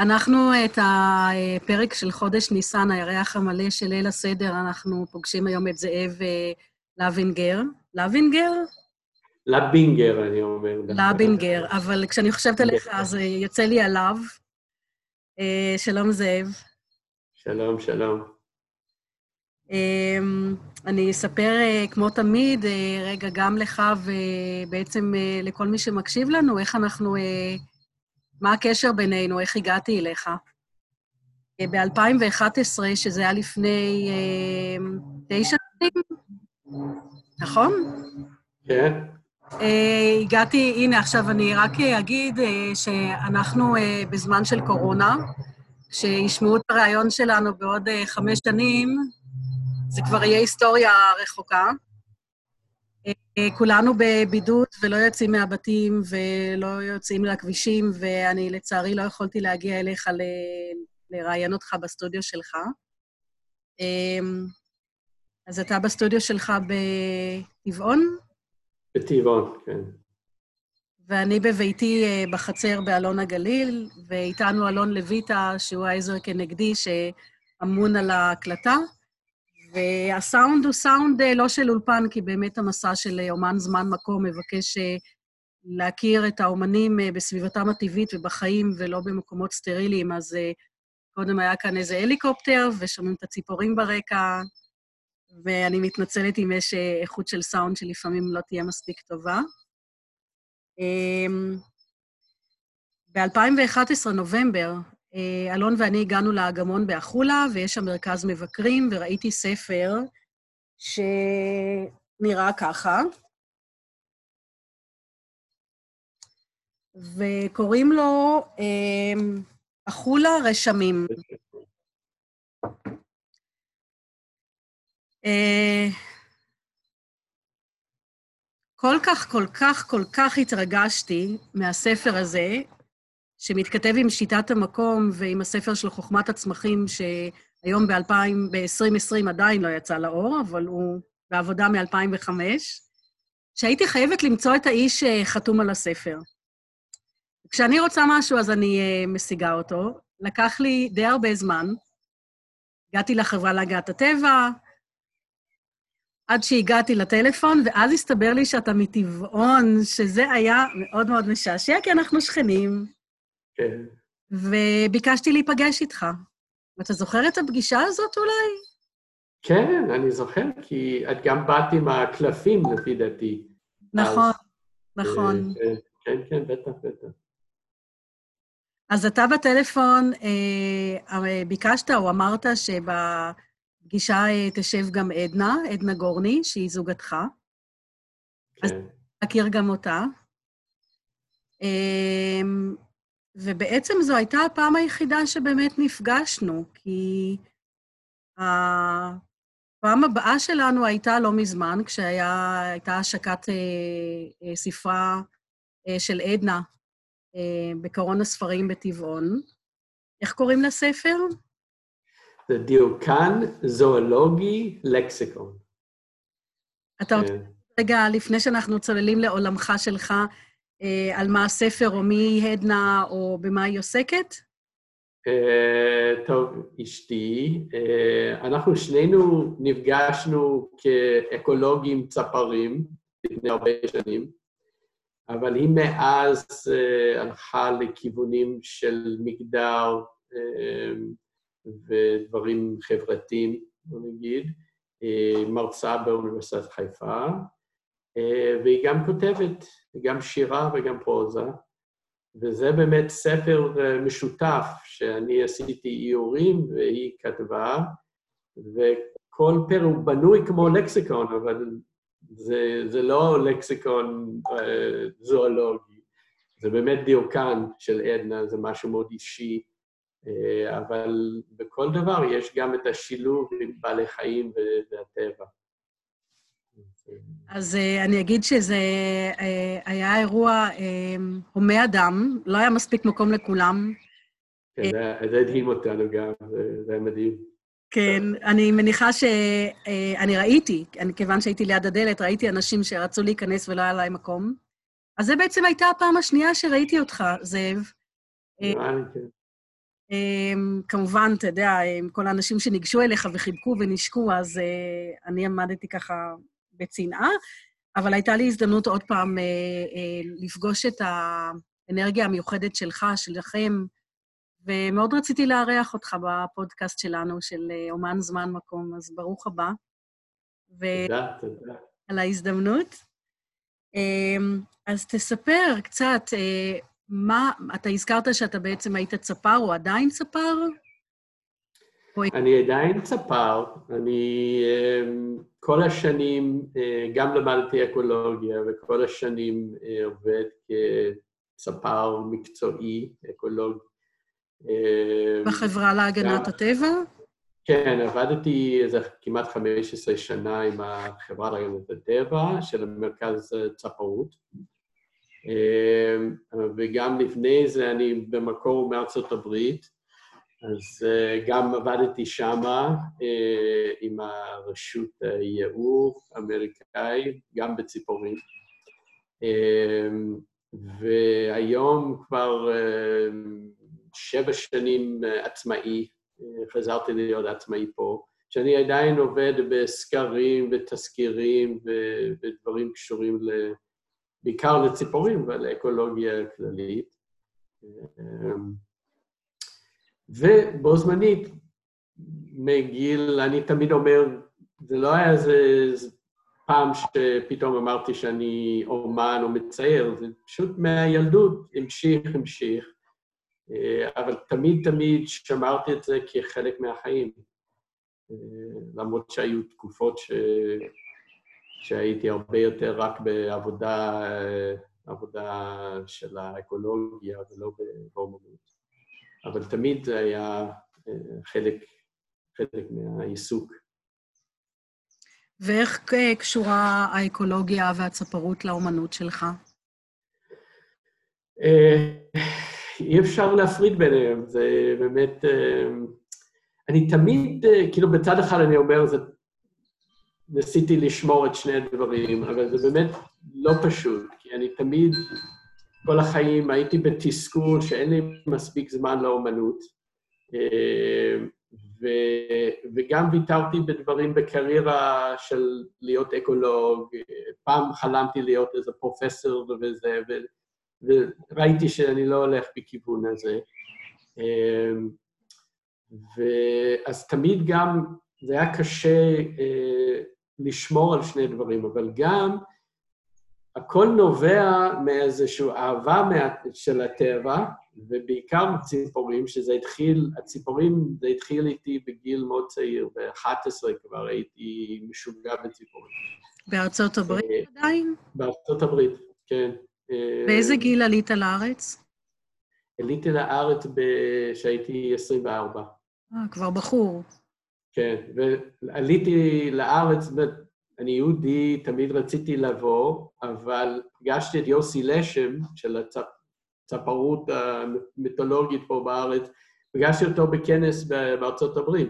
אנחנו את הפרק של חודש ניסן, הירח המלא של ליל הסדר, אנחנו פוגשים היום את זאב לוינגר. לוינגר? לבינגר, אני אומר. לבינגר, אבל כשאני חושבת עליך, אז יוצא לי עליו. שלום, זאב. שלום, שלום. אני אספר, כמו תמיד, רגע, גם לך ובעצם לכל מי שמקשיב לנו, איך אנחנו... מה הקשר בינינו, איך הגעתי אליך. ב-2011, שזה היה לפני תשע שנים, נכון? כן. הגעתי, הנה, עכשיו אני רק אגיד שאנחנו בזמן של קורונה, כשישמעו את הרעיון שלנו בעוד חמש שנים, זה כבר יהיה היסטוריה רחוקה. כולנו בבידוד ולא יוצאים מהבתים ולא יוצאים לכבישים, ואני לצערי לא יכולתי להגיע אליך לראיין אותך בסטודיו שלך. אז אתה בסטודיו שלך בטבעון? בטבעון, כן. ואני בביתי בחצר באלון הגליל, ואיתנו אלון לויטה, שהוא העזר כנגדי, שאמון על ההקלטה. והסאונד הוא סאונד לא של אולפן, כי באמת המסע של אומן זמן מקום מבקש להכיר את האומנים בסביבתם הטבעית ובחיים ולא במקומות סטריליים, אז קודם היה כאן איזה הליקופטר ושומעים את הציפורים ברקע, ואני מתנצלת אם יש איכות של סאונד שלפעמים לא תהיה מספיק טובה. ב-2011, נובמבר, אלון ואני הגענו לאגמון בעפולה, ויש שם מרכז מבקרים, וראיתי ספר שנראה ככה, וקוראים לו עפולה רשמים. כל כך, כל כך, כל כך התרגשתי מהספר הזה, שמתכתב עם שיטת המקום ועם הספר של חוכמת הצמחים, שהיום ב-2020 עדיין לא יצא לאור, אבל הוא בעבודה מ-2005, שהייתי חייבת למצוא את האיש שחתום על הספר. כשאני רוצה משהו, אז אני משיגה אותו. לקח לי די הרבה זמן. הגעתי לחברה להגעת הטבע, עד שהגעתי לטלפון, ואז הסתבר לי שאתה מטבעון, שזה היה מאוד מאוד משעשע, כי אנחנו שכנים. כן. וביקשתי להיפגש איתך. ואתה זוכר את הפגישה הזאת אולי? כן, אני זוכר, כי את גם באת עם הקלפים, לפי דעתי. נכון, אז, נכון. כן, כן, כן, בטח, בטח. אז אתה בטלפון אה, ביקשת או אמרת שבפגישה אה, תשב גם עדנה, עדנה גורני, שהיא זוגתך. כן. אז תכיר גם אותה. אה, ובעצם זו הייתה הפעם היחידה שבאמת נפגשנו, כי הפעם הבאה שלנו הייתה לא מזמן, כשהייתה השקת אה, אה, ספרה אה, של עדנה בקרון הספרים בטבעון. איך קוראים לספר? זה דיוקן זואולוגי לקסיקון. אתה רוצה, רגע, לפני שאנחנו צוללים לעולמך שלך, על מה הספר, או מי היא עדנה, או במה היא עוסקת? טוב, אשתי, אנחנו שנינו נפגשנו כאקולוגים צפרים לפני הרבה שנים, אבל היא מאז הלכה לכיוונים של מגדר ודברים חברתיים, בוא נגיד, מרצה באוניברסיטת חיפה, והיא גם כותבת, גם שירה וגם פרוזה, וזה באמת ספר משותף שאני עשיתי איורים והיא כתבה, וכל פר הוא בנוי כמו לקסיקון, אבל זה, זה לא לקסיקון זואולוגי, זה באמת דיוקן של עדנה, זה משהו מאוד אישי, אבל בכל דבר יש גם את השילוב עם בעלי חיים והטבע. אז אני אגיד שזה היה אירוע הומה אדם, לא היה מספיק מקום לכולם. כן, זה הדהים אותנו גם, זה היה מדהים. כן, אני מניחה שאני ראיתי, כיוון שהייתי ליד הדלת, ראיתי אנשים שרצו להיכנס ולא היה להם מקום. אז זו בעצם הייתה הפעם השנייה שראיתי אותך, זאב. נראה לי, כן. כמובן, אתה יודע, כל האנשים שניגשו אליך וחיבקו ונשקו, אז אני עמדתי ככה בצנעה, אבל הייתה לי הזדמנות עוד פעם uh, uh, לפגוש את האנרגיה המיוחדת שלך, שלכם, ומאוד רציתי לארח אותך בפודקאסט שלנו, של אומן זמן מקום, אז ברוך הבא. תודה, תודה. על ההזדמנות. אמ, אז תספר קצת, מה, אתה הזכרת שאתה בעצם היית צפר, או עדיין צפר? אני עדיין צפר. אני אמ, כל השנים אה, גם למדתי אקולוגיה, וכל השנים אה, עובד כצפר מקצועי, אקולוג. אמ, בחברה להגנת הטבע? כן, עבדתי איזה כמעט 15 שנה עם החברה להגנת הטבע של המרכז צפרות. אמ, וגם לפני זה אני במקור מארצות הברית, אז אה, גם עבדתי שמה אה, עם הרשות הייעור האמריקאי, גם בציפורים. אמ, והיום כבר אמ, שבע שנים עצמאי, חזרתי להיות עצמאי פה, שאני עדיין עובד בסקרים ותזכירים ודברים קשורים ל... בעיקר לציפורים ולאקולוגיה כללית. ובו זמנית, מגיל, אני תמיד אומר, זה לא היה איזה פעם שפתאום אמרתי שאני אומן או מצייר, זה פשוט מהילדות המשיך, המשיך, אבל תמיד תמיד שמרתי את זה כחלק מהחיים, למרות שהיו תקופות ש... שהייתי הרבה יותר רק בעבודה עבודה של האקולוגיה ולא באומנות. אבל תמיד זה היה אה, חלק, חלק מהעיסוק. ואיך קשורה האקולוגיה והצפרות לאומנות שלך? אה, אי אפשר להפריד ביניהם, זה באמת... אה, אני תמיד, כאילו בצד אחד אני אומר, זה ניסיתי לשמור את שני הדברים, אבל זה באמת לא פשוט, כי אני תמיד, כל החיים הייתי בתסכול שאין לי מספיק זמן לאומנות, אה, ו, וגם ויתרתי בדברים בקריירה של להיות אקולוג, פעם חלמתי להיות איזה פרופסור וזה, ו, וראיתי שאני לא הולך בכיוון הזה. אה, ואז תמיד גם זה היה קשה אה, לשמור על שני דברים, אבל גם הכל נובע מאיזושהי אהבה של הטבע, ובעיקר מציפורים, שזה התחיל, הציפורים, זה התחיל איתי בגיל מאוד צעיר, ב-11 כבר הייתי משוגע בציפורים. בארצות הברית אה, עדיין? בארצות הברית, כן. באיזה גיל עלית לארץ? עליתי לארץ כשהייתי 24. אה, כבר בחור. כן, ועליתי לארץ, אני יהודי, תמיד רציתי לבוא, אבל פגשתי את יוסי לשם, של הצפרות המיתולוגית פה בארץ, פגשתי אותו בכנס בארצות הברית.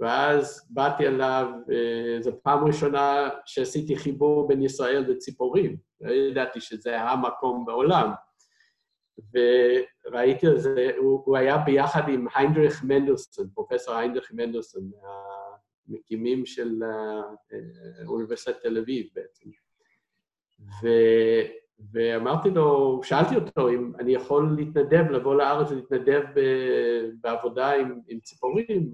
ואז באתי אליו, זו פעם ראשונה שעשיתי חיבור בין ישראל וציפורים. לא ידעתי שזה המקום בעולם. וראיתי את זה, הוא, הוא היה ביחד עם היינדריך מנדלסון, פרופסור היינדריך מנדלסון, המקימים של אה, אוניברסיטת תל אביב בעצם. ו, ואמרתי לו, שאלתי אותו אם אני יכול להתנדב, לבוא לארץ ולהתנדב בעבודה עם, עם ציפורים,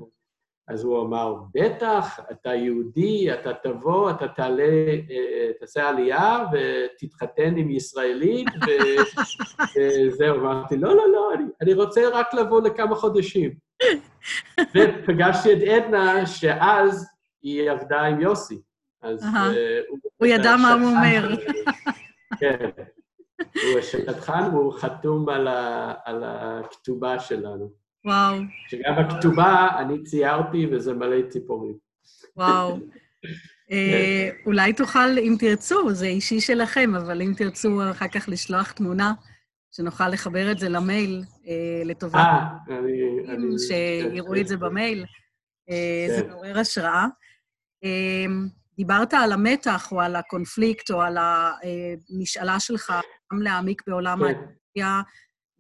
אז הוא אמר, בטח, אתה יהודי, אתה תבוא, אתה תעלה, אה, תעשה עלייה ותתחתן עם ישראלית, וזהו. אמרתי, לא, לא, לא, אני, אני רוצה רק לבוא לכמה חודשים. ופגשתי את עדנה, שאז היא עבדה עם יוסי. אז uh, הוא, הוא ידע מה הוא אומר. כן. הוא השטחן והוא חתום על, הכתובה שלנו. וואו. שגם בכתובה אני ציירתי וזה מלא ציפורים. וואו. אה, אולי תוכל, אם תרצו, זה אישי שלכם, אבל אם תרצו אחר כך לשלוח תמונה, שנוכל לחבר את זה למייל אה, לטובת... אה, אני... שיראו את זה במייל. אה, זה כן. מעורר השראה. דיברת על המתח או על הקונפליקט או על המשאלה שלך, גם להעמיק בעולם כן. האנרגיה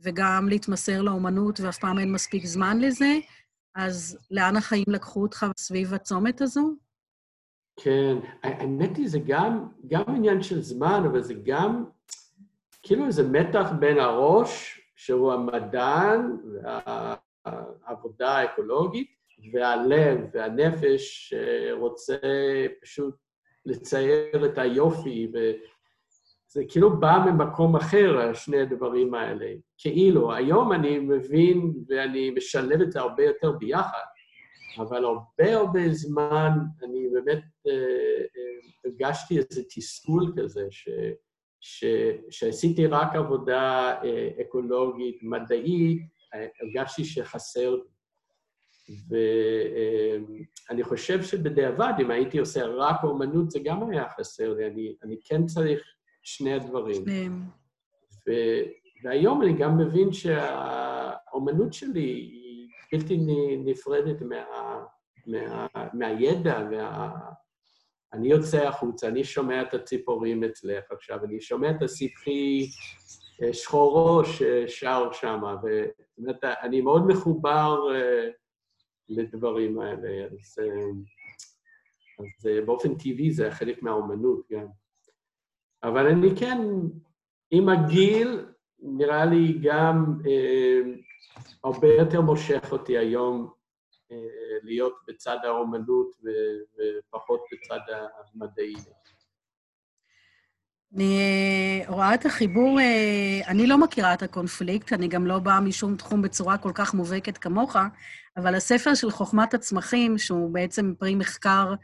וגם להתמסר לאומנות, ואף פעם אין מספיק זמן לזה, אז לאן החיים לקחו אותך סביב הצומת הזו? כן, האמת היא, זה גם, גם עניין של זמן, אבל זה גם כאילו איזה מתח בין הראש, שהוא המדען והעבודה האקולוגית, והלב והנפש שרוצה פשוט לצייר את היופי, וזה כאילו בא ממקום אחר, שני הדברים האלה. כאילו, היום אני מבין ואני משלב את זה הרבה יותר ביחד, אבל הרבה הרבה זמן אני באמת אה, אה, הרגשתי איזה תסכול כזה, ש... ש... שעשיתי רק עבודה אה, אקולוגית, מדעית, הרגשתי שחסר לי. ואני חושב שבדיעבד, אם הייתי עושה רק אומנות, זה גם היה חסר לי. אני, אני כן צריך שני הדברים. שניהם. ו... והיום אני גם מבין שהאומנות שלי היא בלתי נפרדת מה... מה... מהידע, מה... אני יוצא החוצה, אני שומע את הציפורים אצלך עכשיו, אני שומע את הספחי אה, שחורו ששר שם, זאת אומרת, אני מאוד מחובר אה, לדברים האלה, אז, אה, אז באופן טבעי זה חלק מהאומנות גם. אבל אני כן, עם הגיל, נראה לי גם אה, הרבה יותר מושך אותי היום אה, להיות בצד האומנות ופחות בצד המדעי. אני אה, רואה את החיבור, אה, אני לא מכירה את הקונפליקט, אני גם לא באה משום תחום בצורה כל כך מובהקת כמוך, אבל הספר של חוכמת הצמחים, שהוא בעצם פרי מחקר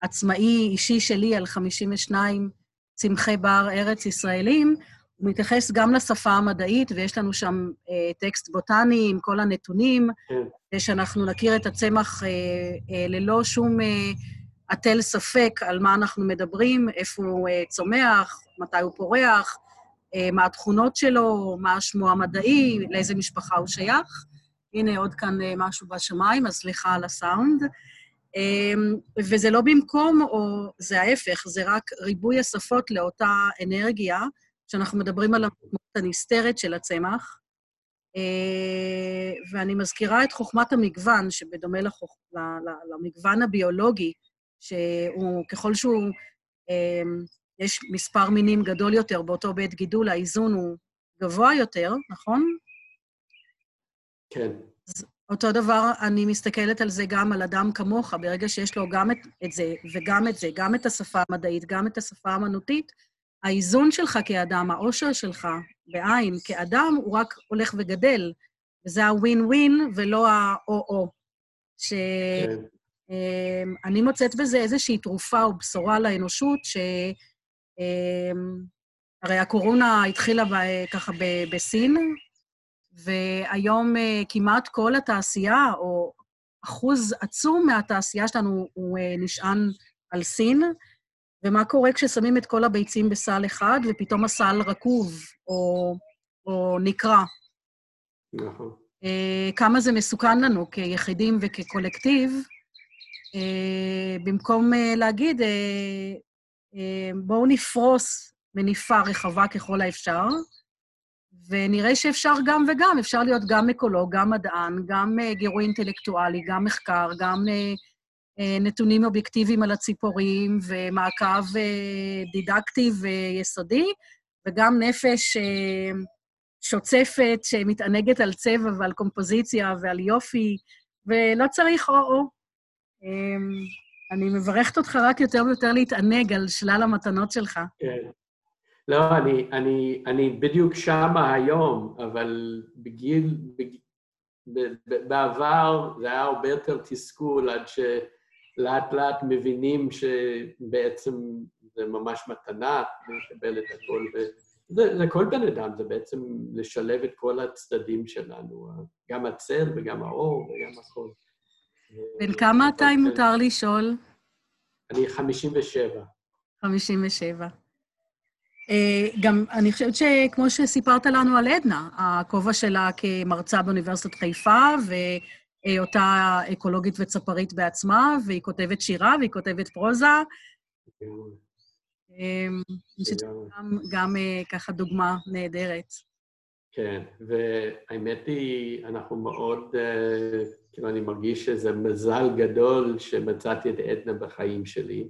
עצמאי, אישי שלי, על 52 צמחי בר ארץ ישראלים, הוא מתייחס גם לשפה המדעית, ויש לנו שם אה, טקסט בוטני עם כל הנתונים, כן. שאנחנו נכיר את הצמח אה, אה, ללא שום עטל אה, ספק על מה אנחנו מדברים, איפה הוא צומח, מתי הוא פורח, מה התכונות שלו, מה שמו המדעי, לאיזה משפחה הוא שייך. הנה עוד כאן משהו בשמיים, אז סליחה על הסאונד. אה, וזה לא במקום, או זה ההפך, זה רק ריבוי השפות לאותה אנרגיה. כשאנחנו מדברים על המקומות הנסתרת של הצמח. אה, ואני מזכירה את חוכמת המגוון, שבדומה לחוכ... למגוון הביולוגי, שהוא, ככל שהוא, אה, יש מספר מינים גדול יותר באותו בית גידול, האיזון הוא גבוה יותר, נכון? כן. אותו דבר, אני מסתכלת על זה גם על אדם כמוך, ברגע שיש לו גם את, את זה וגם את זה, גם את השפה המדעית, גם את השפה האמנותית, האיזון שלך כאדם, העושר שלך, בעין, כאדם, הוא רק הולך וגדל. וזה הווין ווין ולא האו-או. שאני כן. אמ, מוצאת בזה איזושהי תרופה או בשורה לאנושות, ש... אמ, הרי הקורונה התחילה ב, ככה ב, בסין, והיום אה, כמעט כל התעשייה, או אחוז עצום מהתעשייה שלנו, הוא אה, נשען על סין. ומה קורה כששמים את כל הביצים בסל אחד ופתאום הסל רקוב או, או נקרע. נכון. Uh, כמה זה מסוכן לנו כיחידים וכקולקטיב, uh, במקום uh, להגיד, בואו נפרוס מניפה רחבה ככל האפשר, ונראה שאפשר גם וגם, אפשר להיות גם אקולוג, גם מדען, גם גירוי אינטלקטואלי, גם מחקר, גם אה, נתונים אובייקטיביים על הציפורים ומעקב אה, דידקטי ויסודי, וגם נפש אה, שוצפת שמתענגת על צבע ועל קומפוזיציה ועל יופי, ולא צריך או-או. אני מברכת אותך רק יותר ויותר להתענג על שלל המתנות שלך. כן. לא, אני, אני, אני בדיוק שמה היום, אבל בגיל, בגיל, בעבר זה היה הרבה יותר תסכול עד ש... לאט לאט מבינים שבעצם זה ממש מתנה לקבל את הכל. זה כל בן אדם, זה בעצם לשלב את כל הצדדים שלנו, גם הצל וגם האור וגם הכל. בן כמה אתה, אם מותר לשאול? אני 57. 57. אה, גם אני חושבת שכמו שסיפרת לנו על עדנה, הכובע שלה כמרצה באוניברסיטת חיפה, ו... אותה אקולוגית וצפרית בעצמה, והיא כותבת שירה והיא כותבת פרוזה. אני חושבת שגם גם אה, ככה דוגמה נהדרת. כן, והאמת היא, אנחנו מאוד, אה, כאילו, אני מרגיש שזה מזל גדול שמצאתי את עדנה בחיים שלי.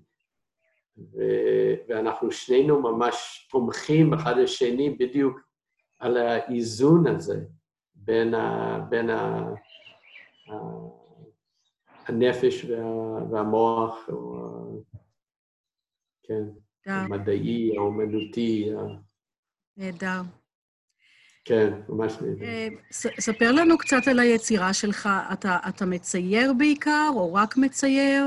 ו- ואנחנו שנינו ממש תומכים אחד לשני בדיוק על האיזון הזה בין, ה- בין ה- ה- הנפש וה- והמוח, או כן, המדעי, האומנותי. נהדר. כן, ממש נהדר. אה, ספר לנו קצת על היצירה שלך. אתה, אתה מצייר בעיקר, או רק מצייר?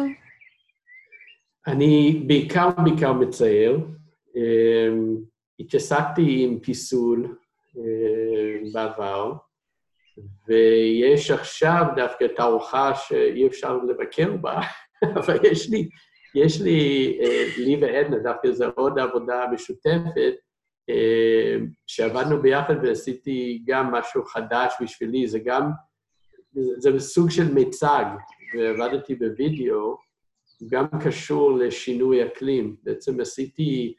אני בעיקר בעיקר מצייר. אמ, התעסקתי עם פיסול אה, בעבר, ויש עכשיו דווקא תערוכה שאי אפשר לבקר בה, אבל יש לי, יש לי, אה, לי ועדנה, דווקא זו עוד עבודה משותפת, אה, שעבדנו ביחד ועשיתי גם משהו חדש בשבילי, זה גם, זה סוג של מיצג, ועבדתי בווידאו, גם קשור לשינוי אקלים. בעצם עשיתי,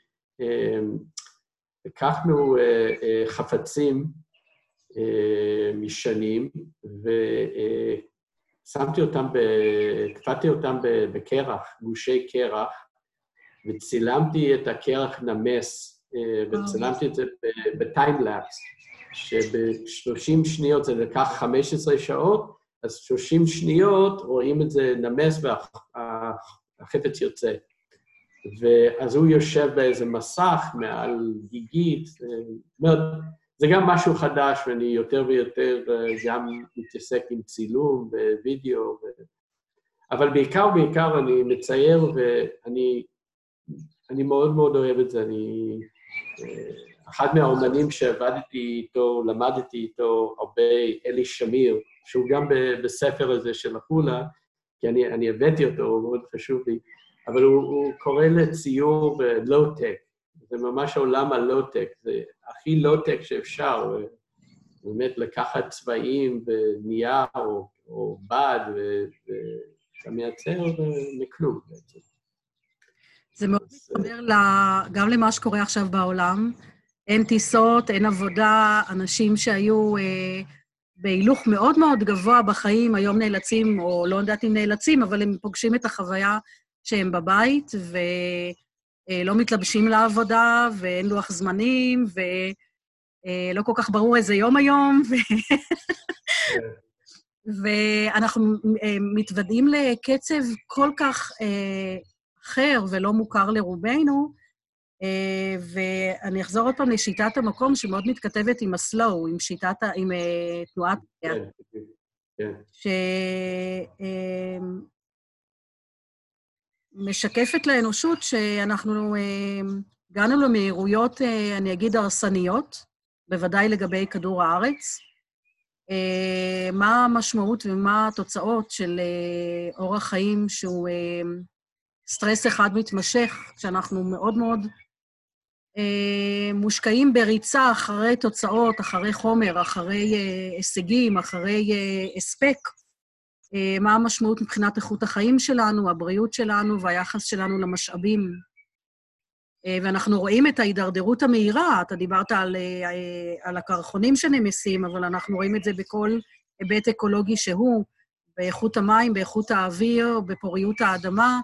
לקחנו חפצים משנים, ושמתי אותם, קפאתי אותם בקרח, גושי קרח, וצילמתי את הקרח נמס, וצילמתי את זה בטיימלאפס, שב-30 שניות זה לקח 15 שעות, אז 30 שניות רואים את זה נמס והחפץ יוצא. ואז הוא יושב באיזה מסך מעל גיגית, זאת אומרת, זה גם משהו חדש, ואני יותר ויותר גם מתעסק עם צילום ווידאו, ו... אבל בעיקר, בעיקר אני מצייר, ואני אני מאוד מאוד אוהב את זה. אני... אחד מהאומנים שעבדתי איתו, למדתי איתו הרבה, אלי שמיר, שהוא גם בספר הזה של החולה, כי אני, אני הבאתי אותו, הוא מאוד חשוב לי, אבל הוא, הוא קורא לציור בלואו-טק, זה ממש עולם הלואו-טק, זה הכי לואו-טק שאפשר, באמת לקחת צבעים ונייר או, או בד, ואתה מייצר מכלום בעצם. זה מאוד מתחבר גם למה שקורה עכשיו בעולם. אין טיסות, אין עבודה, אנשים שהיו אה, בהילוך מאוד מאוד גבוה בחיים, היום נאלצים, או לא יודעת אם נאלצים, אבל הם פוגשים את החוויה שהם בבית, ולא אה, מתלבשים לעבודה, ואין לוח זמנים, ולא אה, כל כך ברור איזה יום היום, ו... כן. ואנחנו אה, מתוודעים לקצב כל כך אחר ולא מוכר לרובנו, ואני אחזור עוד פעם לשיטת המקום, שמאוד מתכתבת עם הסלואו, עם שיטת, עם אה, תנועת... כן, כן. שמשקפת לאנושות שאנחנו הגענו למהירויות, אני אגיד, הרסניות, בוודאי לגבי כדור הארץ. מה המשמעות ומה התוצאות של אורח חיים שהוא סטרס אחד מתמשך, כשאנחנו מאוד מאוד אה, מושקעים בריצה אחרי תוצאות, אחרי חומר, אחרי אה, הישגים, אחרי אה, הספק, אה, מה המשמעות מבחינת איכות החיים שלנו, הבריאות שלנו והיחס שלנו למשאבים. אה, ואנחנו רואים את ההידרדרות המהירה, אתה דיברת על, אה, על הקרחונים שנמסים, אבל אנחנו רואים את זה בכל היבט אקולוגי שהוא, באיכות המים, באיכות האוויר, בפוריות האדמה,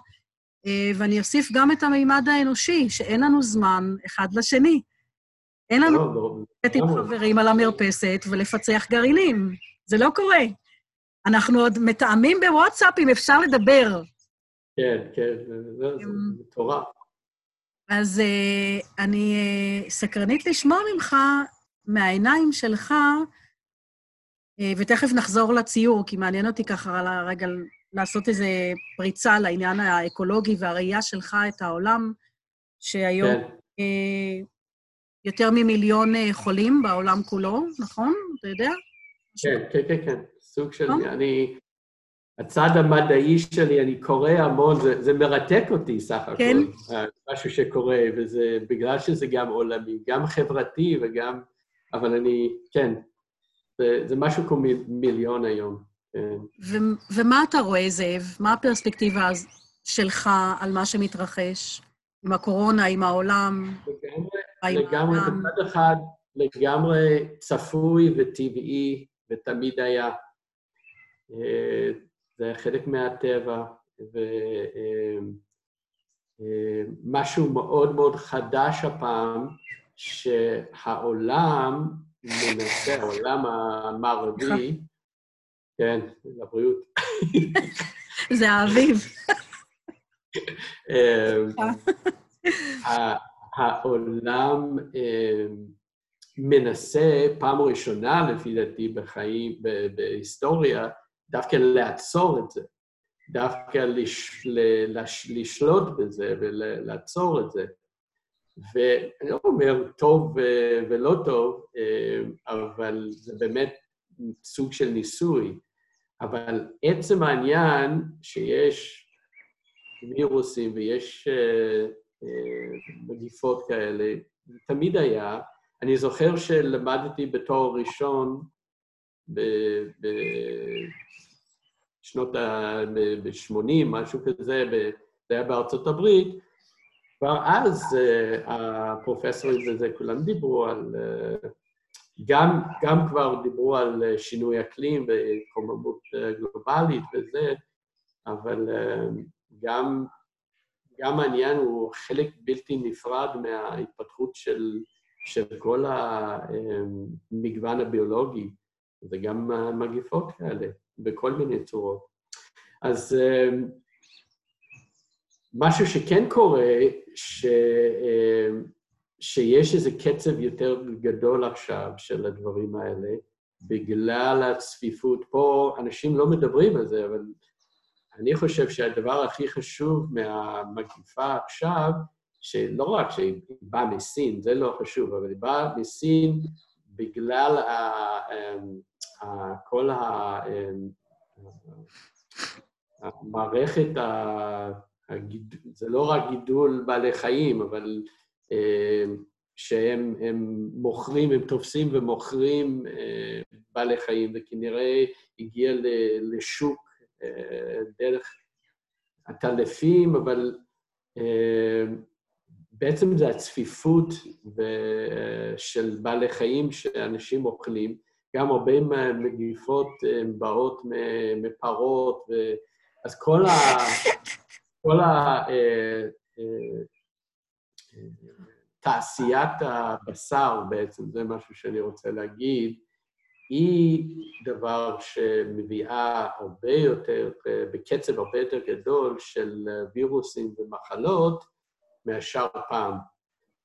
אה, ואני אוסיף גם את המימד האנושי, שאין לנו זמן אחד לשני. אין לנו לא, לא, לשבת עם חברים על המרפסת ולפצח גרעינים. זה לא קורה. אנחנו עוד מתאמים בוואטסאפ אם אפשר לדבר. כן, כן, זה אמ, מטורף. אז uh, אני uh, סקרנית לשמוע ממך, מהעיניים שלך, uh, ותכף נחזור לציור, כי מעניין אותי ככה על הרגע לעשות איזו פריצה לעניין האקולוגי והראייה שלך את העולם, שהיום כן. אה, יותר ממיליון אה, חולים בעולם כולו, נכון? אתה יודע? כן, כן, כן, כן. סוג של... נכון? אני... הצד המדעי שלי, אני קורא המון, זה, זה מרתק אותי סך הכול. כן. אה, משהו שקורה, וזה בגלל שזה גם עולמי, גם חברתי וגם... אבל אני, כן, זה, זה משהו כמו מיליון היום. ו- ומה אתה רואה, זאב? מה הפרספקטיבה שלך על מה שמתרחש עם הקורונה, עם העולם? לגמרי, לגמרי. בצד אחד, לגמרי צפוי וטבעי ותמיד היה. אה, זה חלק מהטבע, ומשהו מאוד מאוד חדש הפעם, שהעולם מנסה, העולם המערבי, כן, לבריאות. זה האביב. העולם מנסה, פעם ראשונה לפי דעתי בחיים, בהיסטוריה, דווקא לעצור את זה, דווקא לש, לש, לשלוט בזה ולעצור את זה. ואני לא אומר טוב ולא טוב, אבל זה באמת סוג של ניסוי. אבל עצם העניין שיש וירוסים ויש מגיפות כאלה, זה תמיד היה, אני זוכר שלמדתי בתואר ראשון בשנות ה... ב-80, משהו כזה, זה היה בארצות הברית, כבר אז הפרופסורים וזה, כולם דיברו על... גם, גם כבר דיברו על שינוי אקלים וקוממות גלובלית וזה, אבל גם גם העניין הוא חלק בלתי נפרד מההתפתחות של, של כל המגוון הביולוגי, וגם מגיפות כאלה, בכל מיני צורות. אז משהו שכן קורה, ש, שיש איזה קצב יותר גדול עכשיו של הדברים האלה, בגלל הצפיפות. פה אנשים לא מדברים על זה, אבל אני חושב שהדבר הכי חשוב מהמגיפה עכשיו, שלא רק שהיא באה מסין, זה לא חשוב, אבל היא באה מסין בגלל אמ, כל אמ, המערכת, זה לא רק גידול בעלי חיים, אבל אמ, שהם מוכרים, הם תופסים ומוכרים בעלי חיים, וכנראה הגיע לשוק דרך הטלפים, אבל אה, בעצם זה הצפיפות של בעלי חיים שאנשים אוכלים. גם הרבה מהמגיפות באות מפרות, ו... אז כל ה... כל ה... אה, אה, תעשיית הבשר בעצם, זה משהו שאני רוצה להגיד, היא דבר שמביאה הרבה יותר, בקצב הרבה יותר גדול של וירוסים ומחלות מאשר פעם.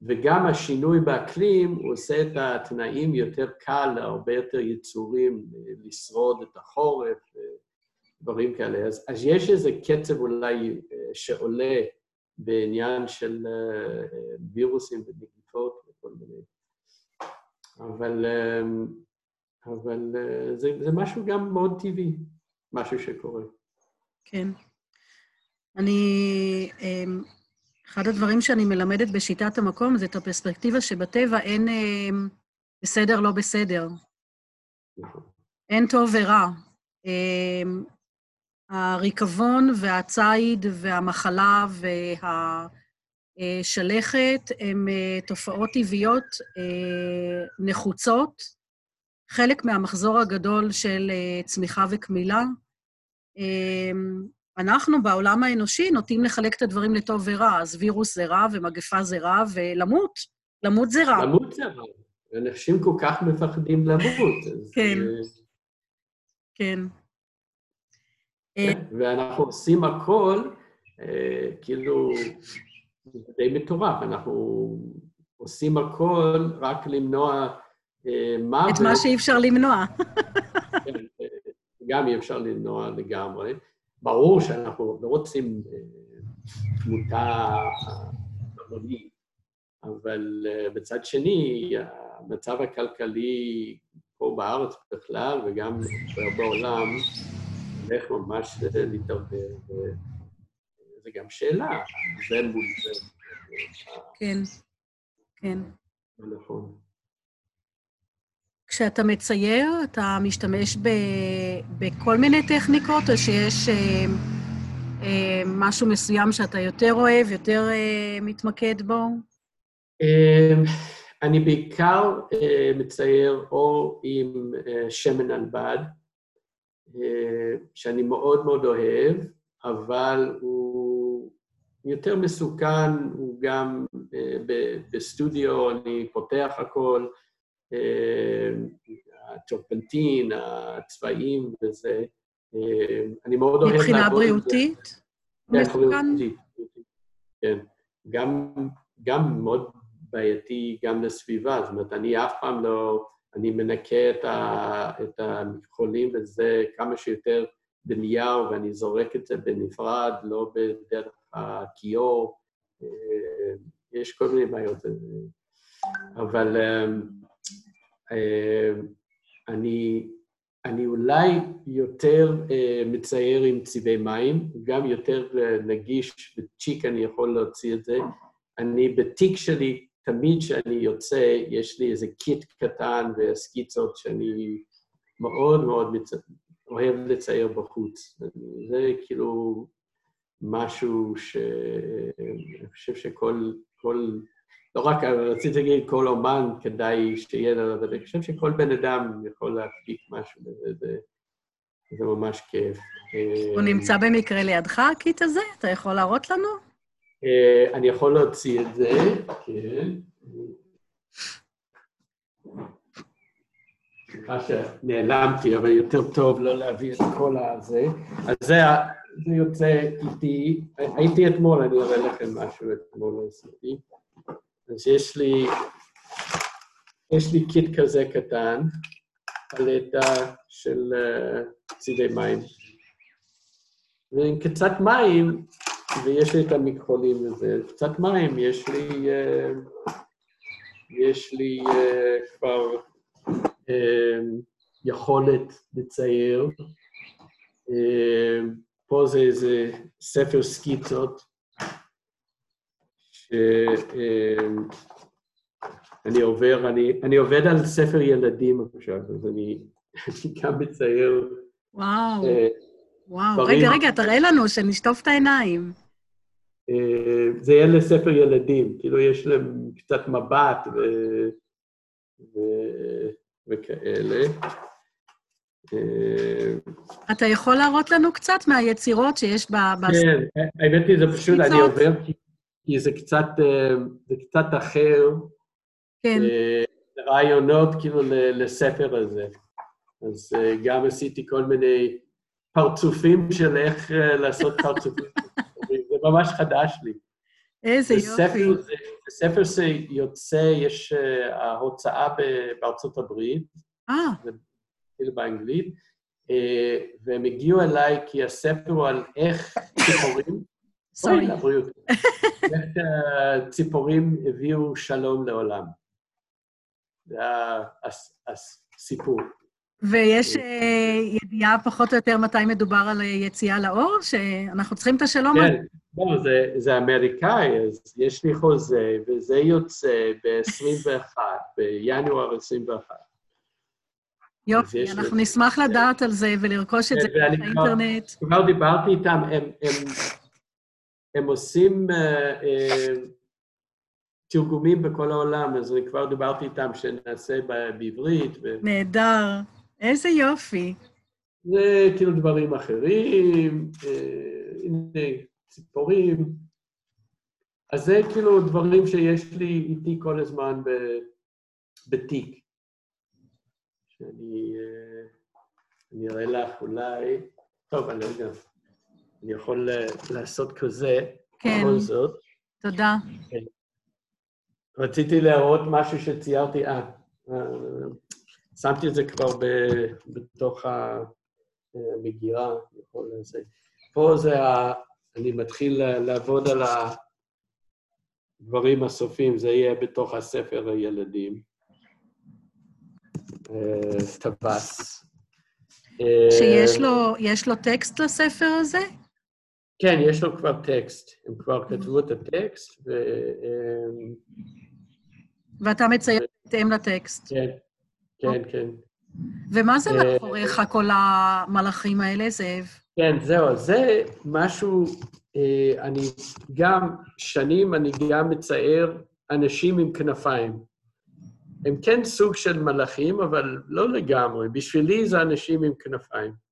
וגם השינוי באקלים עושה את התנאים יותר קל להרבה יותר יצורים לשרוד את החורף ודברים כאלה. אז, אז יש איזה קצב אולי שעולה בעניין של וירוסים ונגיפות וכל מיני. אבל אבל אה, זה, זה משהו גם מאוד טבעי, משהו שקורה. כן. אני, אמ, אחד הדברים שאני מלמדת בשיטת המקום זה את הפרספקטיבה שבטבע אין אמ, בסדר, לא בסדר. נכון. אין טוב ורע. אמ, הריקבון והציד והמחלה והשלכת הם אה, תופעות טבעיות אה, נחוצות, חלק מהמחזור הגדול של אה, צמיחה וקמילה. אנחנו בעולם האנושי נוטים לחלק את הדברים לטוב ורע, אז וירוס זה רע ומגפה זה רע, ולמות, למות זה רע. למות זה רע. אנשים כל כך מפחדים למות. כן. כן. כן. ואנחנו עושים הכל, אה, כאילו, זה די מטורף, אנחנו עושים הכל רק למנוע מה... את מה שאי אפשר למנוע. כן, גם אי אפשר למנוע לגמרי. ברור שאנחנו לא רוצים אה, תמותה המונית, אבל אה, בצד שני, המצב הכלכלי פה בארץ בכלל, וגם בעולם, הולך ממש להתערבב. זה גם שאלה, זה מול זה. כן, כן. נכון. כשאתה מצייר, אתה משתמש ב, בכל מיני טכניקות, או שיש אה, אה, משהו מסוים שאתה יותר אוהב, יותר אה, מתמקד בו? אה, אני בעיקר uh, מצייר או עם uh, שמן ענבד, uh, שאני מאוד מאוד אוהב, אבל הוא יותר מסוכן, הוא גם uh, בסטודיו, אני פותח הכל, הטרפנטין, הצבעים וזה. אני מאוד אוהב מבחינה בריאותית? כן, בריאותית. כן. גם, גם מאוד בעייתי גם לסביבה, זאת אומרת, אני אף פעם לא, אני מנקה את, ה, את החולים וזה כמה שיותר בנייר, ואני זורק את זה בנפרד, לא בדרך הכיור. אה, יש כל מיני בעיות. אבל אה, אני, אני אולי יותר מצייר עם צבעי מים, גם יותר נגיש, בצ'יק אני יכול להוציא את זה. אני בתיק שלי תמיד כשאני יוצא, יש לי איזה קיט קטן וסקיצות שאני מאוד מאוד מצ... אוהב לצייר בחוץ. זה כאילו משהו שאני חושב שכל, כל, לא רק, רציתי להגיד כל אומן כדאי שיהיה לו, אבל אני חושב שכל בן אדם יכול להפיק משהו בזה, זה, זה ממש כיף. הוא נמצא במקרה לידך, הקיט הזה? אתה יכול להראות לנו? אה, אני יכול להוציא את זה, כן. סליחה שנעלמתי, אבל יותר טוב לא להביא את כל הזה. אז זה, זה יוצא איתי, הייתי אתמול, אני אראה לכם משהו אתמול עשיתי. אז יש לי, יש לי קיט כזה קטן, פלטה של uh, צידי מים. ועם קצת מים ויש לי את המכחולים וזה. קצת מים, יש לי, אה, יש לי אה, כבר אה, יכולת לצייר. פה זה איזה ספר סקיצות, שאני עובר, אני, אני עובד על ספר ילדים עכשיו, אז אני, אני גם מצייר... וואו. וואו, דברים... רגע, רגע, תראה לנו, שנשטוף את העיניים. אה, זה יהיה לספר ילדים, כאילו יש להם קצת מבט ו... ו... וכאלה. אה, אתה יכול להראות לנו קצת מהיצירות שיש ב... כן, האמת היא, זה פשוט, אני עובר, כי זה קצת, אה, זה קצת אחר. כן. רעיונות כאילו לספר הזה. אז גם עשיתי כל מיני פרצופים של איך לעשות פרצופים. זה ממש חדש לי. איזה יופי. זה, ספר שיוצא, יש uh, ההוצאה בארצות הברית, אה. כאילו באנגלית, uh, והם הגיעו אליי כי הספר הוא על איך ציפורים, סורי. איך uh, ציפורים הביאו שלום לעולם. זה הסיפור. ויש אה, ידיעה פחות או יותר מתי מדובר על יציאה לאור, שאנחנו צריכים את השלום הזה. כן, לא, זה, זה אמריקאי, אז יש לי חוזה, וזה יוצא ב-21, בינואר 21. יופי, אנחנו נשמח לדעת על זה ולרכוש את זה באינטרנט. כבר דיברתי איתם, הם, הם, הם עושים uh, uh, תרגומים בכל העולם, אז אני כבר דיברתי איתם שנעשה בעברית. נהדר. איזה יופי. זה כאילו דברים אחרים, אה, הנה, ציפורים. אז זה כאילו דברים שיש לי איתי כל הזמן בתיק. שאני אה, אני אראה לך אולי, טוב, אני לא יודע, אני יכול לעשות כזה, כן. בכל זאת. תודה. כן. רציתי להראות משהו שציירתי, אה, אה שמתי את זה כבר ב, בתוך המגירה, יכול לזה. פה זה ה... אני מתחיל לעבוד על הדברים הסופיים, זה יהיה בתוך הספר הילדים. אה, טווס. שיש לו, לו טקסט לספר הזה? כן, יש לו כבר טקסט. הם כבר כתבו את הטקסט, ו... אה, ואתה מציין בהתאם לטקסט. כן, כן, כן. ומה זה אה, מאחוריך, כל המלאכים האלה, זאב? כן, זהו, זה משהו, אה, אני גם, שנים אני גם מצייר אנשים עם כנפיים. הם כן סוג של מלאכים, אבל לא לגמרי. בשבילי זה אנשים עם כנפיים.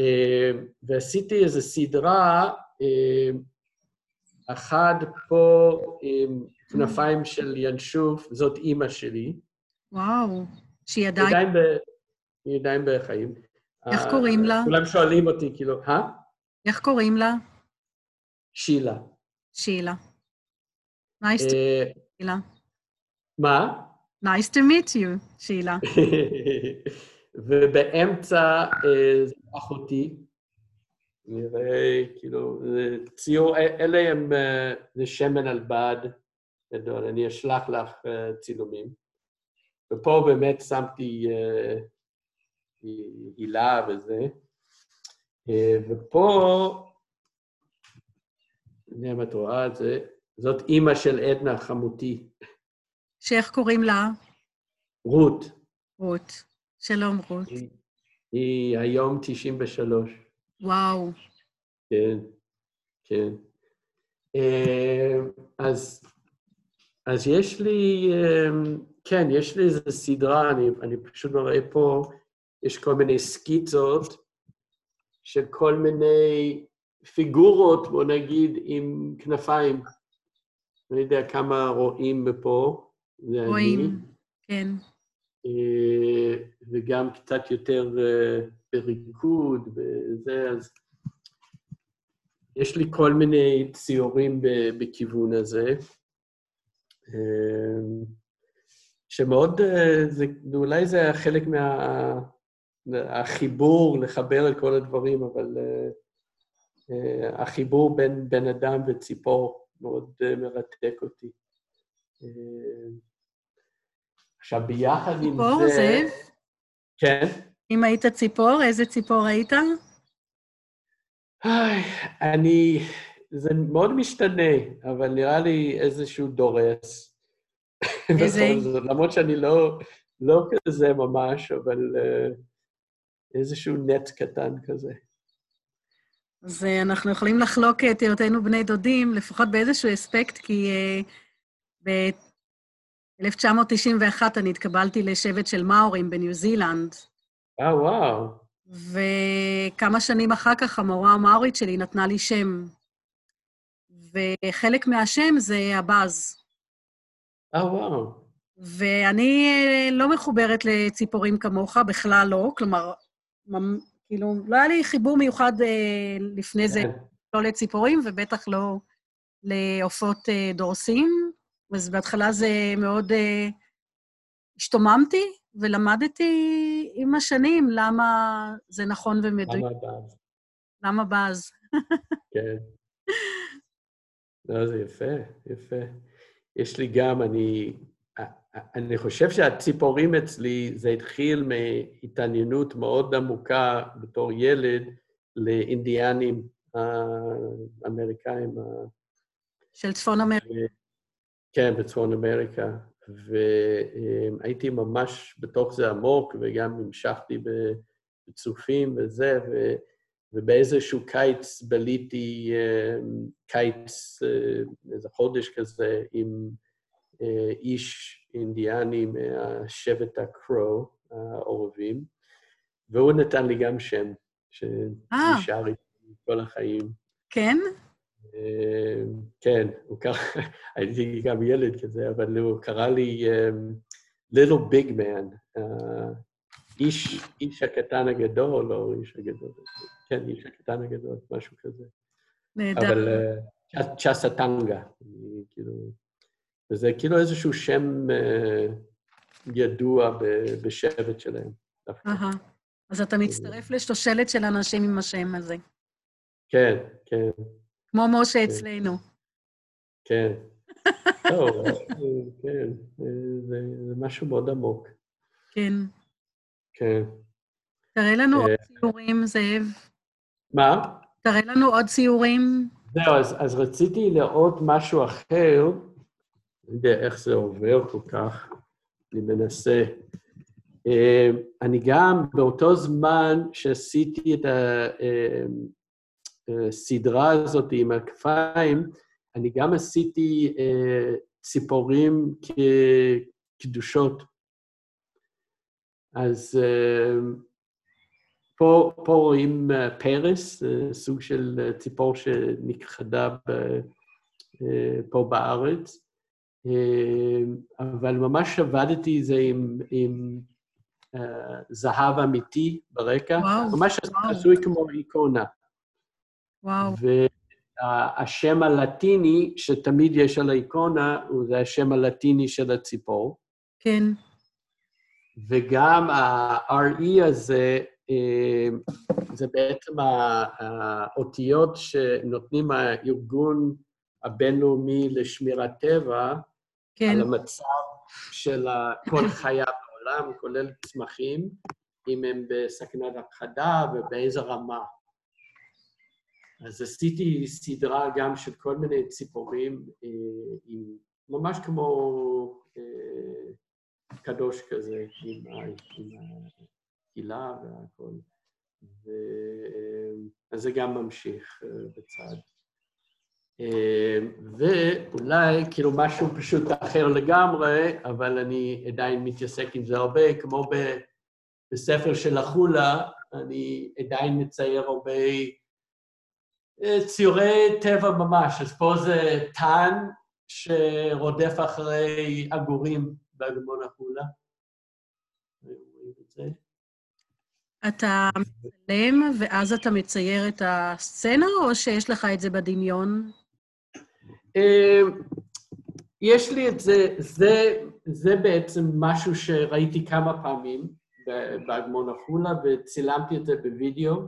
אה, ועשיתי איזו סדרה, אה, אחד פה עם כנפיים של ינשוף, זאת אימא שלי. וואו, שהיא עדיין... עדיין ב... היא עדיין בחיים. איך קוראים לה? כולם שואלים אותי, כאילו, אה? איך קוראים לה? שילה. שילה. Nice to אה, meet you, שילה. מה? Nice to meet you, שילה. ובאמצע אחותי. נראה, כאילו, זה ציור, אלה הם, אה, זה שמן על בד גדול, אני אשלח לך אה, צילומים. ופה באמת שמתי אה, הילה וזה. אה, ופה, אני יודע אם את רואה את זה, זאת אימא של עדנה, חמותי, שאיך קוראים לה? רות. רות. שלום, רות. היא, היום 93. וואו. כן, כן. אה, אז, אז יש לי, אה, כן, יש לי איזו סדרה, אני, אני פשוט מראה פה, יש כל מיני סקיצות של כל מיני פיגורות, בוא נגיד, עם כנפיים. אני יודע כמה רואים פה, זה אני. רואים, כן. וגם קצת יותר אה, בריקוד וזה, אז יש לי כל מיני ציורים בכיוון הזה, אה, שמאוד, אה, זה, אולי זה היה חלק מהחיבור, לחבר את כל הדברים, אבל אה, אה, החיבור בין בן אדם וציפור מאוד אה, מרתק אותי. אה, עכשיו, ביחד עם זה... ציפור, זאב? כן. אם היית ציפור, איזה ציפור היית? אני... זה מאוד משתנה, אבל נראה לי איזשהו דורס. איזה? למרות שאני לא, לא כזה ממש, אבל uh, איזשהו נץ קטן כזה. אז אה, אנחנו יכולים לחלוק את היותנו בני דודים, לפחות באיזשהו אספקט, כי uh, ב-1991 אני התקבלתי לשבט של מאורים בניו זילנד, אה, וואו. וכמה שנים אחר כך המורה המאורית שלי נתנה לי שם. וחלק מהשם זה הבאז. אה, וואו. ואני אה, לא מחוברת לציפורים כמוך, בכלל לא. כלומר, ממ- כאילו, לא היה לי חיבור מיוחד אה, לפני זה, כן. לא לציפורים, ובטח לא לעופות אה, דורסים. אז בהתחלה זה מאוד... אה, השתוממתי ולמדתי עם השנים למה זה נכון ומדויק. למה הבאז? למה באז? כן. לא, זה יפה, יפה. יש לי גם, אני, אני חושב שהציפורים אצלי, זה התחיל מהתעניינות מאוד עמוקה בתור ילד לאינדיאנים האמריקאים, של צפון אמריקה. כן, בצפון אמריקה. והייתי ממש בתוך זה עמוק, וגם המשכתי בצופים וזה, ו... ובאיזשהו קיץ בליתי אה, קיץ, אה, איזה חודש כזה, עם אה, איש אינדיאני מהשבט הקרו, העורבים, והוא נתן לי גם שם, שנשאר איתי כל החיים. כן? אה, כן, הוא קרא, הייתי גם ילד כזה, אבל הוא קרא לי אה, Little Big Man, אה, איש, איש הקטן הגדול, או איש הגדול, כן, איש הקטן הגדול, משהו כזה. נהדר. אבל אה, צ'סטנגה, כאילו... וזה כאילו איזשהו שם אה, ידוע בשבט שלהם. אז אתה מצטרף לשושלת של אנשים עם השם הזה. כן, כן, כמו משה אצלנו. כן. טוב, כן, אה, זה, זה משהו מאוד עמוק. כן. כן. תראה לנו עוד אה. ציורים, זאב. מה? תראה לנו עוד ציורים. זהו, אז, אז רציתי לראות משהו אחר, לא יודע איך זה עובר כל כך, אני מנסה. אה, אני גם, באותו זמן שעשיתי את הסדרה הזאת עם הכפיים, אני גם עשיתי אה, ציפורים כ, קדושות. אז פה, פה רואים פרס, סוג של ציפור שנכחדה פה בארץ, אבל ממש עבדתי זה עם, עם uh, זהב אמיתי ברקע, וואו, ממש וואו. עשוי כמו איקונה. וואו. והשם הלטיני שתמיד יש על האיקונה, הוא זה השם הלטיני של הציפור. כן. וגם ה-RE הזה, אה, זה בעצם האותיות שנותנים הארגון הבינלאומי לשמירת טבע, כן. על המצב של כל חיה בעולם, כולל צמחים, אם הם בסכנת הכחדה ובאיזה רמה. אז עשיתי סדרה גם של כל מיני ציפורים, אה, עם, ממש כמו אה, קדוש כזה, עם, עם הקהילה והכל. ו... אז זה גם ממשיך אה, בצד. ואולי כאילו משהו פשוט אחר לגמרי, אבל אני עדיין מתעסק עם זה הרבה, כמו בספר של החולה, אני עדיין מצייר הרבה ציורי טבע ממש. אז פה זה טאן שרודף אחרי עגורים באגמון החולה. אתה מצלם ואז אתה מצייר את הסצנה, או שיש לך את זה בדמיון? אה, יש לי את זה, זה, זה בעצם משהו שראיתי כמה פעמים באגמון החולה, וצילמתי את זה בווידאו,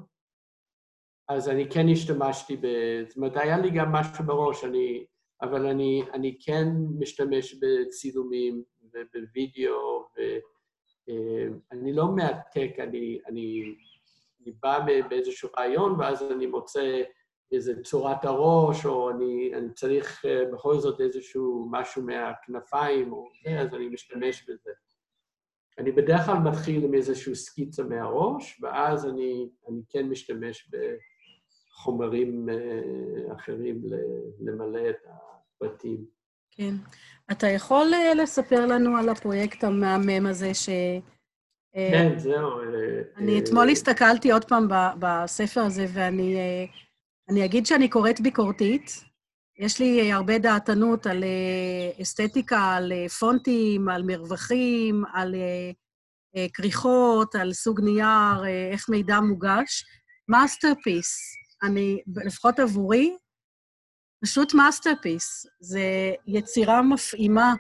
אז אני כן השתמשתי ב... זאת אומרת, היה לי גם משהו בראש, אני, אבל אני, אני כן משתמש בצילומים ובווידאו, ואני אה, לא מעתק, אני, אני, אני בא באיזשהו רעיון, ואז אני מוצא איזה צורת הראש, או אני, אני צריך אה, בכל זאת איזשהו משהו מהכנפיים, או זה, אז אני משתמש בזה. אני בדרך כלל מתחיל עם איזשהו סקיצה מהראש, ואז אני, אני כן משתמש בחומרים אה, אחרים למלא את הפרטים. כן. אתה יכול אה, לספר לנו על הפרויקט המהמם הזה ש... כן, זהו. אני אתמול הסתכלתי עוד פעם בספר הזה, ואני אני אגיד שאני קוראת ביקורתית. יש לי הרבה דעתנות על אה, אסתטיקה, על אה, פונטים, על מרווחים, על אה, כריכות, על סוג נייר, איך מידע מוגש. masterpiece, אני, לפחות עבורי, פשוט masterpiece. זה יצירה מפעימה,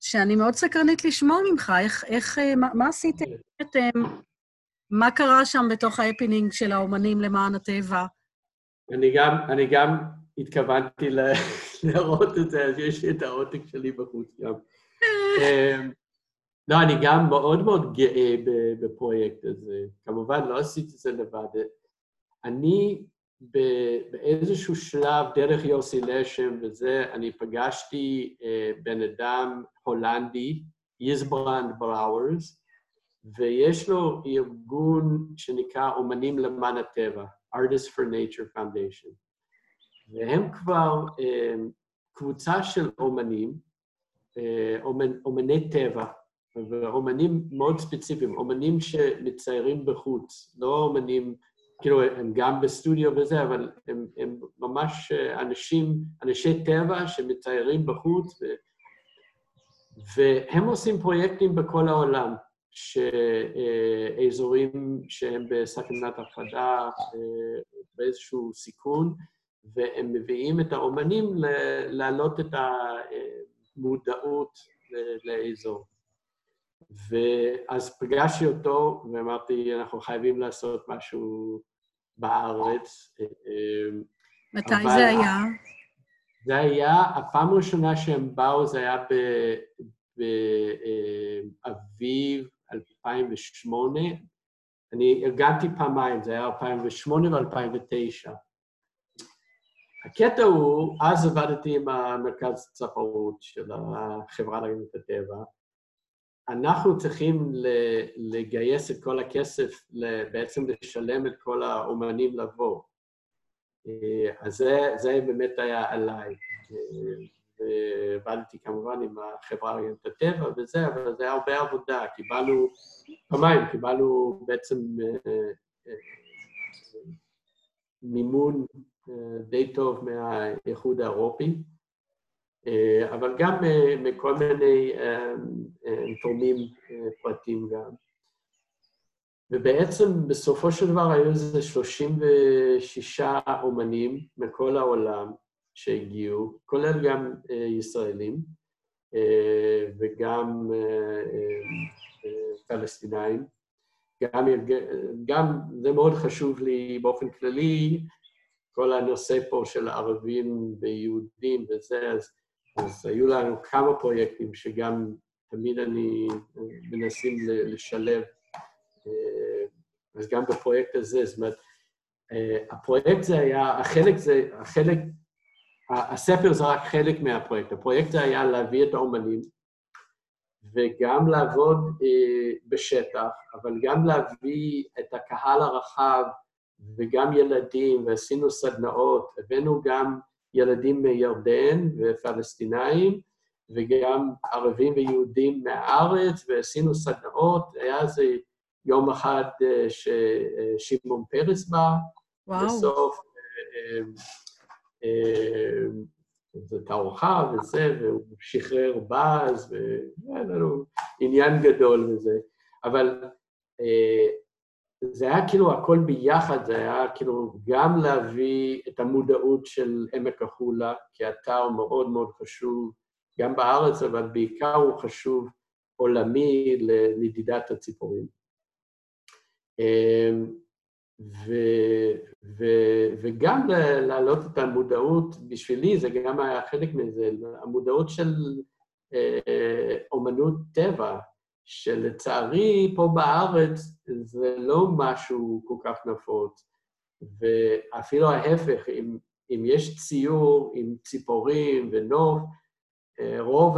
שאני מאוד סקרנית לשמוע ממך. איך, איך, מה, מה עשיתם? מה קרה שם בתוך ההפינינג של האומנים למען הטבע? אני גם, אני גם התכוונתי להראות את זה, אז יש לי את העותק שלי בחוץ גם. לא, אני גם מאוד מאוד גאה בפרויקט הזה. כמובן, לא עשיתי את זה לבד. אני באיזשהו שלב, דרך יוסי לשם וזה, אני פגשתי אה, בן אדם הולנדי, יזברנד בראוורס, ויש לו ארגון שנקרא אומנים למען הטבע, Artists for Nature Foundation, והם כבר אה, קבוצה של אומנים, אה, אומנ, אומני טבע, ואומנים מאוד ספציפיים, אומנים שמציירים בחוץ, לא אומנים, כאילו, הם גם בסטודיו וזה, אבל הם, הם ממש אנשים, אנשי טבע שמציירים בחוץ, ו, והם עושים פרויקטים בכל העולם. שאזורים שהם בסכנת הפרדה, אה, באיזשהו סיכון, והם מביאים את האומנים להעלות את המודעות לאזור. ואז פגשתי אותו ואמרתי, אנחנו חייבים לעשות משהו בארץ. אה, מתי זה היה? זה היה, הפעם הראשונה שהם באו זה היה באביב 2008. אני ארגנתי פעמיים, זה היה 2008 ו-2009. הקטע הוא, אז עבדתי עם המרכז צפרות של החברה להגנת הטבע. אנחנו צריכים לגייס את כל הכסף, בעצם לשלם את כל האומנים לבוא. אז זה, זה באמת היה עליי. ועבדתי כמובן עם החברה להגנת הטבע וזה, אבל זה היה הרבה עבודה. קיבלנו, פעמיים, קיבלנו בעצם מימון די טוב מהאיחוד האירופי, אבל גם מכל מיני תורמים פרטיים גם. ובעצם בסופו של דבר היו איזה 36 אומנים מכל העולם שהגיעו, כולל גם uh, ישראלים uh, וגם פלסטינאים. גם, גם זה מאוד חשוב לי באופן כללי, כל הנושא פה של ערבים ויהודים וזה, אז, אז היו לנו כמה פרויקטים שגם תמיד אני מנסים לשלב אז גם בפרויקט הזה, זאת אומרת, אה, הפרויקט זה היה, החלק זה, החלק, הספר זה רק חלק מהפרויקט. הפרויקט זה היה להביא את האומנים וגם לעבוד אה, בשטח, אבל גם להביא את הקהל הרחב וגם ילדים, ועשינו סדנאות. הבאנו גם ילדים מירדן ופלסטינאים, וגם ערבים ויהודים מהארץ, ועשינו סדנאות. היה איזה יום אחד אה, ששמעון פרס בא, וואו. בסוף זו תערוכה וזה, והוא שחרר באז, והיה לנו עניין גדול וזה. אבל אה, זה היה כאילו הכל ביחד, זה היה כאילו גם להביא את המודעות של עמק החולה, כי אתר מאוד מאוד חשוב, גם בארץ, אבל בעיקר הוא חשוב עולמי לנדידת הציפורים. אמ, ו, ו, וגם להעלות את המודעות, בשבילי זה גם היה חלק מזה, המודעות של אה, אומנות טבע, שלצערי פה בארץ זה לא משהו כל כך נפוץ, ואפילו ההפך, אם, אם יש ציור עם ציפורים ונוף, רוב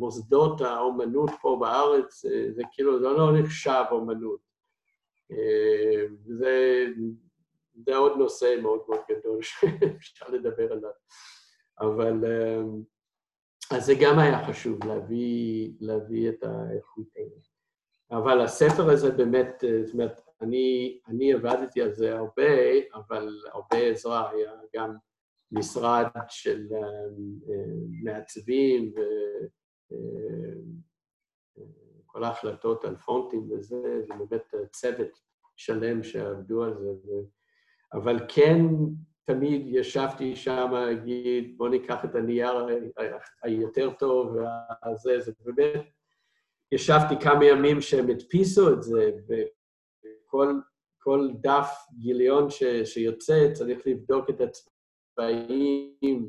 המוסדות האומנות פה בארץ, אה, זה כאילו, זה לא נחשב אומנות. אה, זה, זה עוד נושא מאוד מאוד גדול שאפשר לדבר עליו. אבל אז זה גם היה חשוב, להביא, להביא את האיכות הזאת. אבל הספר הזה באמת, זאת אומרת, אני, אני עבדתי על זה הרבה, אבל הרבה עזרה היה גם משרד של אה, אה, מעצבים וכל אה, ההחלטות על פונטים וזה, זה באמת צוות שלם שעבדו על זה. אבל כן, תמיד ישבתי שם, אגיד, בוא ניקח את הנייר היותר טוב, וזה, זה באמת, ישבתי כמה ימים שהם הדפיסו את זה, וכל דף גיליון ש, שיוצא צריך לבדוק את עצמו. צבאיים,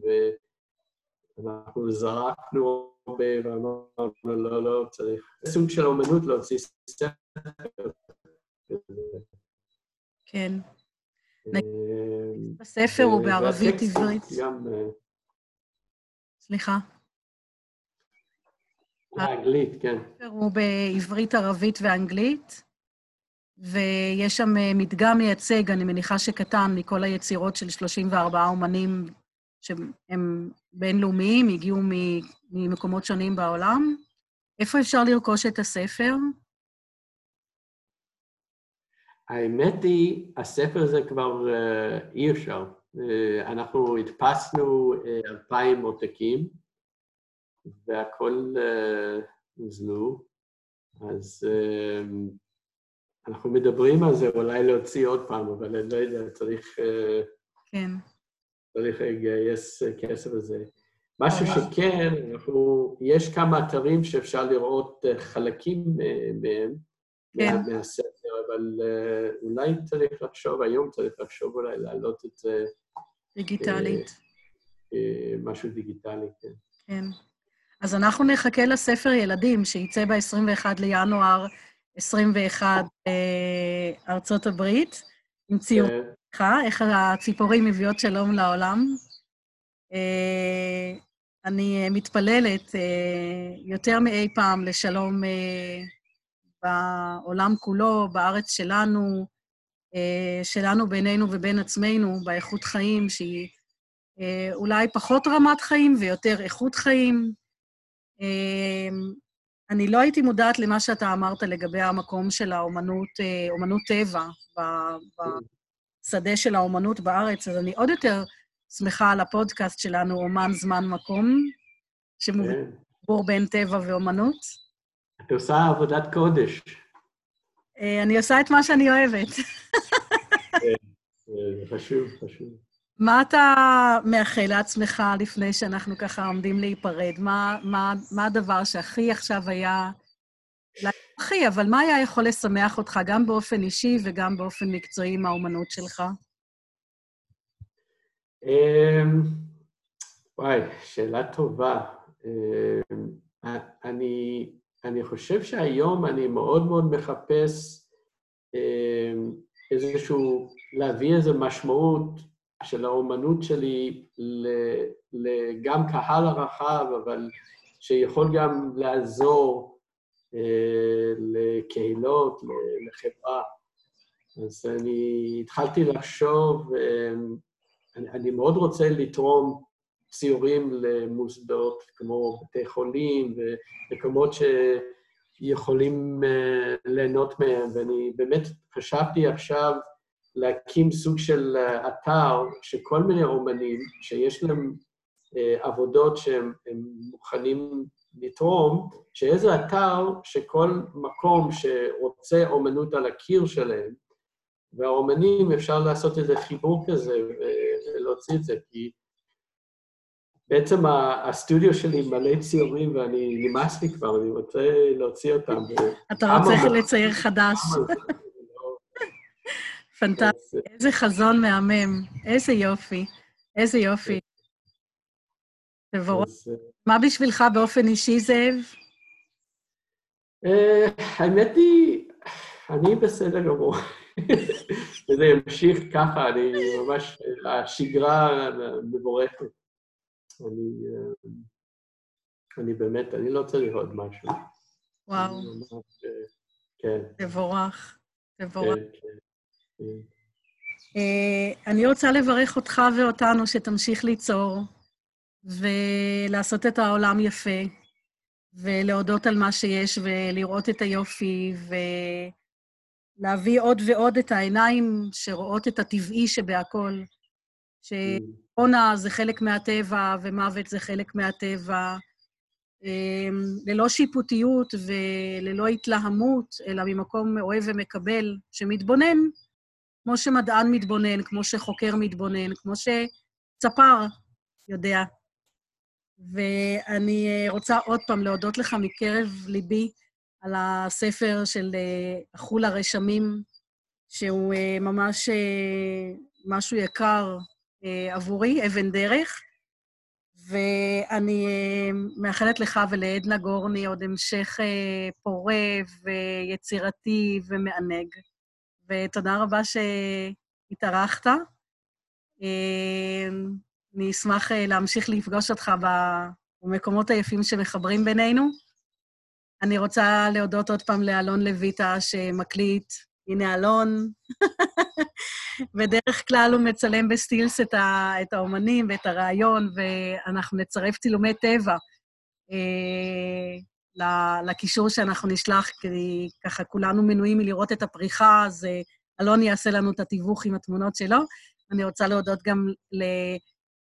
ואנחנו זרקנו הרבה ואמרנו, לא, לא, צריך סוג של אומנות להוציא ספר. כן. אה, הספר הוא בערבית עברית. אה, סליחה. באנגלית, כן. הוא בעברית, ערבית ואנגלית. ויש שם אה, מדגם מייצג, אני מניחה שקטן, מכל היצירות של 34 אומנים שהם בינלאומיים, הגיעו ממקומות שונים בעולם. איפה אפשר לרכוש את הספר? האמת היא, הספר הזה כבר uh, אי אפשר. Uh, אנחנו הדפסנו אלפיים עותקים, והכול הוזלו, אז אנחנו מדברים על זה, אולי להוציא עוד פעם, אבל אני לא יודע, צריך... אה, כן. צריך לגייס כסף לזה. משהו שכן, אנחנו, יש כמה אתרים שאפשר לראות אה, חלקים מהם, כן. מהספר, אבל אה, אולי צריך לחשוב, היום צריך לחשוב אולי להעלות את זה... דיגיטלית. משהו דיגיטלי, כן. כן. אז אנחנו נחכה לספר ילדים, שייצא ב-21 לינואר 21 אה, ארצות הברית, עם ציורך, איך הציפורים מביאות שלום לעולם. אה, אני מתפללת אה, יותר מאי פעם לשלום בעולם כולו, בארץ שלנו, שלנו בינינו ובין עצמנו, באיכות חיים שהיא אולי פחות רמת חיים ויותר איכות חיים. אה, אני לא הייתי מודעת למה שאתה אמרת לגבי המקום של האומנות, אה, אומנות טבע, בשדה של האומנות בארץ, אז אני עוד יותר שמחה על הפודקאסט שלנו, אומן זמן מקום, שמובור כן. בין טבע ואומנות. את עושה עבודת קודש. אני עושה את מה שאני אוהבת. כן, זה חשוב, חשוב. מה אתה מאחל לעצמך לפני שאנחנו ככה עומדים להיפרד? מה, מה, מה הדבר שהכי עכשיו היה... לא הכי, אבל מה היה יכול לשמח אותך גם באופן אישי וגם באופן מקצועי עם האומנות שלך? אמ, וואי, שאלה טובה. אמ, אני, אני חושב שהיום אני מאוד מאוד מחפש אמ, איזשהו, להביא איזו משמעות של האומנות שלי גם קהל הרחב, אבל שיכול גם לעזור אה, לקהילות, לחברה. אז אני התחלתי לחשוב, אה, אני, אני מאוד רוצה לתרום ציורים למוסדות כמו בתי חולים ומקומות שיכולים אה, ליהנות מהם, ואני באמת חשבתי עכשיו להקים סוג של אה, אתר שכל מיני אומנים שיש להם אה, עבודות שהם מוכנים לתרום, שאיזה אתר שכל מקום שרוצה אומנות על הקיר שלהם, והאומנים, אפשר לעשות איזה חיבור כזה ולהוציא את זה, כי בעצם הסטודיו שלי מלא ציורים ואני, נמאס לי כבר, אני רוצה להוציא אותם. אתה רוצה לצייר חדש. פנטסטי, איזה חזון מהמם, איזה יופי, איזה יופי. תבורך. אה, מה בשבילך באופן אישי, זאב? אה, האמת היא, אני בסדר גמור. וזה ימשיך ככה, אני ממש, השגרה מבורכת. אני, אה, אני באמת, אני לא צריך עוד משהו. וואו. כן. תבורך, תבורך. כן, כן. אה, אני רוצה לברך אותך ואותנו שתמשיך ליצור ולעשות את העולם יפה, ולהודות על מה שיש ולראות את היופי, ולהביא עוד ועוד את העיניים שרואות את הטבעי שבהכול. שעונה זה חלק מהטבע ומוות זה חלק מהטבע, אה, ללא שיפוטיות וללא התלהמות, אלא ממקום אוהב ומקבל, שמתבונן כמו שמדען מתבונן, כמו שחוקר מתבונן, כמו שצפר יודע. ואני אה, רוצה עוד פעם להודות לך מקרב ליבי על הספר של החול אה, הרשמים, שהוא אה, ממש משהו יקר עבורי, אבן דרך. ואני מאחלת לך ולעדנה גורני עוד המשך פורה ויצירתי ומענג. ותודה רבה שהתארחת. אמ, אני אשמח אה, להמשיך לפגוש אותך במקומות היפים שמחברים בינינו. אני רוצה להודות עוד פעם לאלון לויטה שמקליט. הנה אלון. בדרך כלל הוא מצלם בסטילס את, ה, את האומנים ואת הרעיון, ואנחנו נצרף צילומי טבע. אה, לקישור שאנחנו נשלח, כי ככה כולנו מנויים מלראות את הפריחה, אז אה, אלון יעשה לנו את התיווך עם התמונות שלו. אני רוצה להודות גם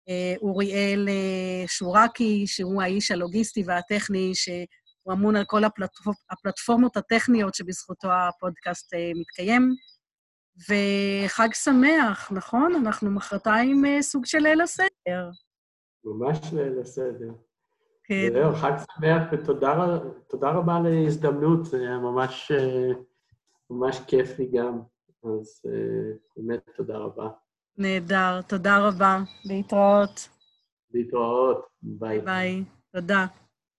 לאוריאל אה, שורקי, שהוא האיש הלוגיסטי והטכני, שהוא אמון על כל הפלטפור... הפלטפורמות הטכניות שבזכותו הפודקאסט אה, מתקיים. וחג שמח, נכון? אנחנו מחרתיים סוג של ליל הסדר. ממש ליל הסדר. כן. זהו, חג שמח ותודה רבה על ההזדמנות, זה היה ממש, אה, ממש כיף לי גם, אז אה, באמת תודה רבה. נהדר, תודה רבה. להתראות. להתראות, ביי. ביי, תודה.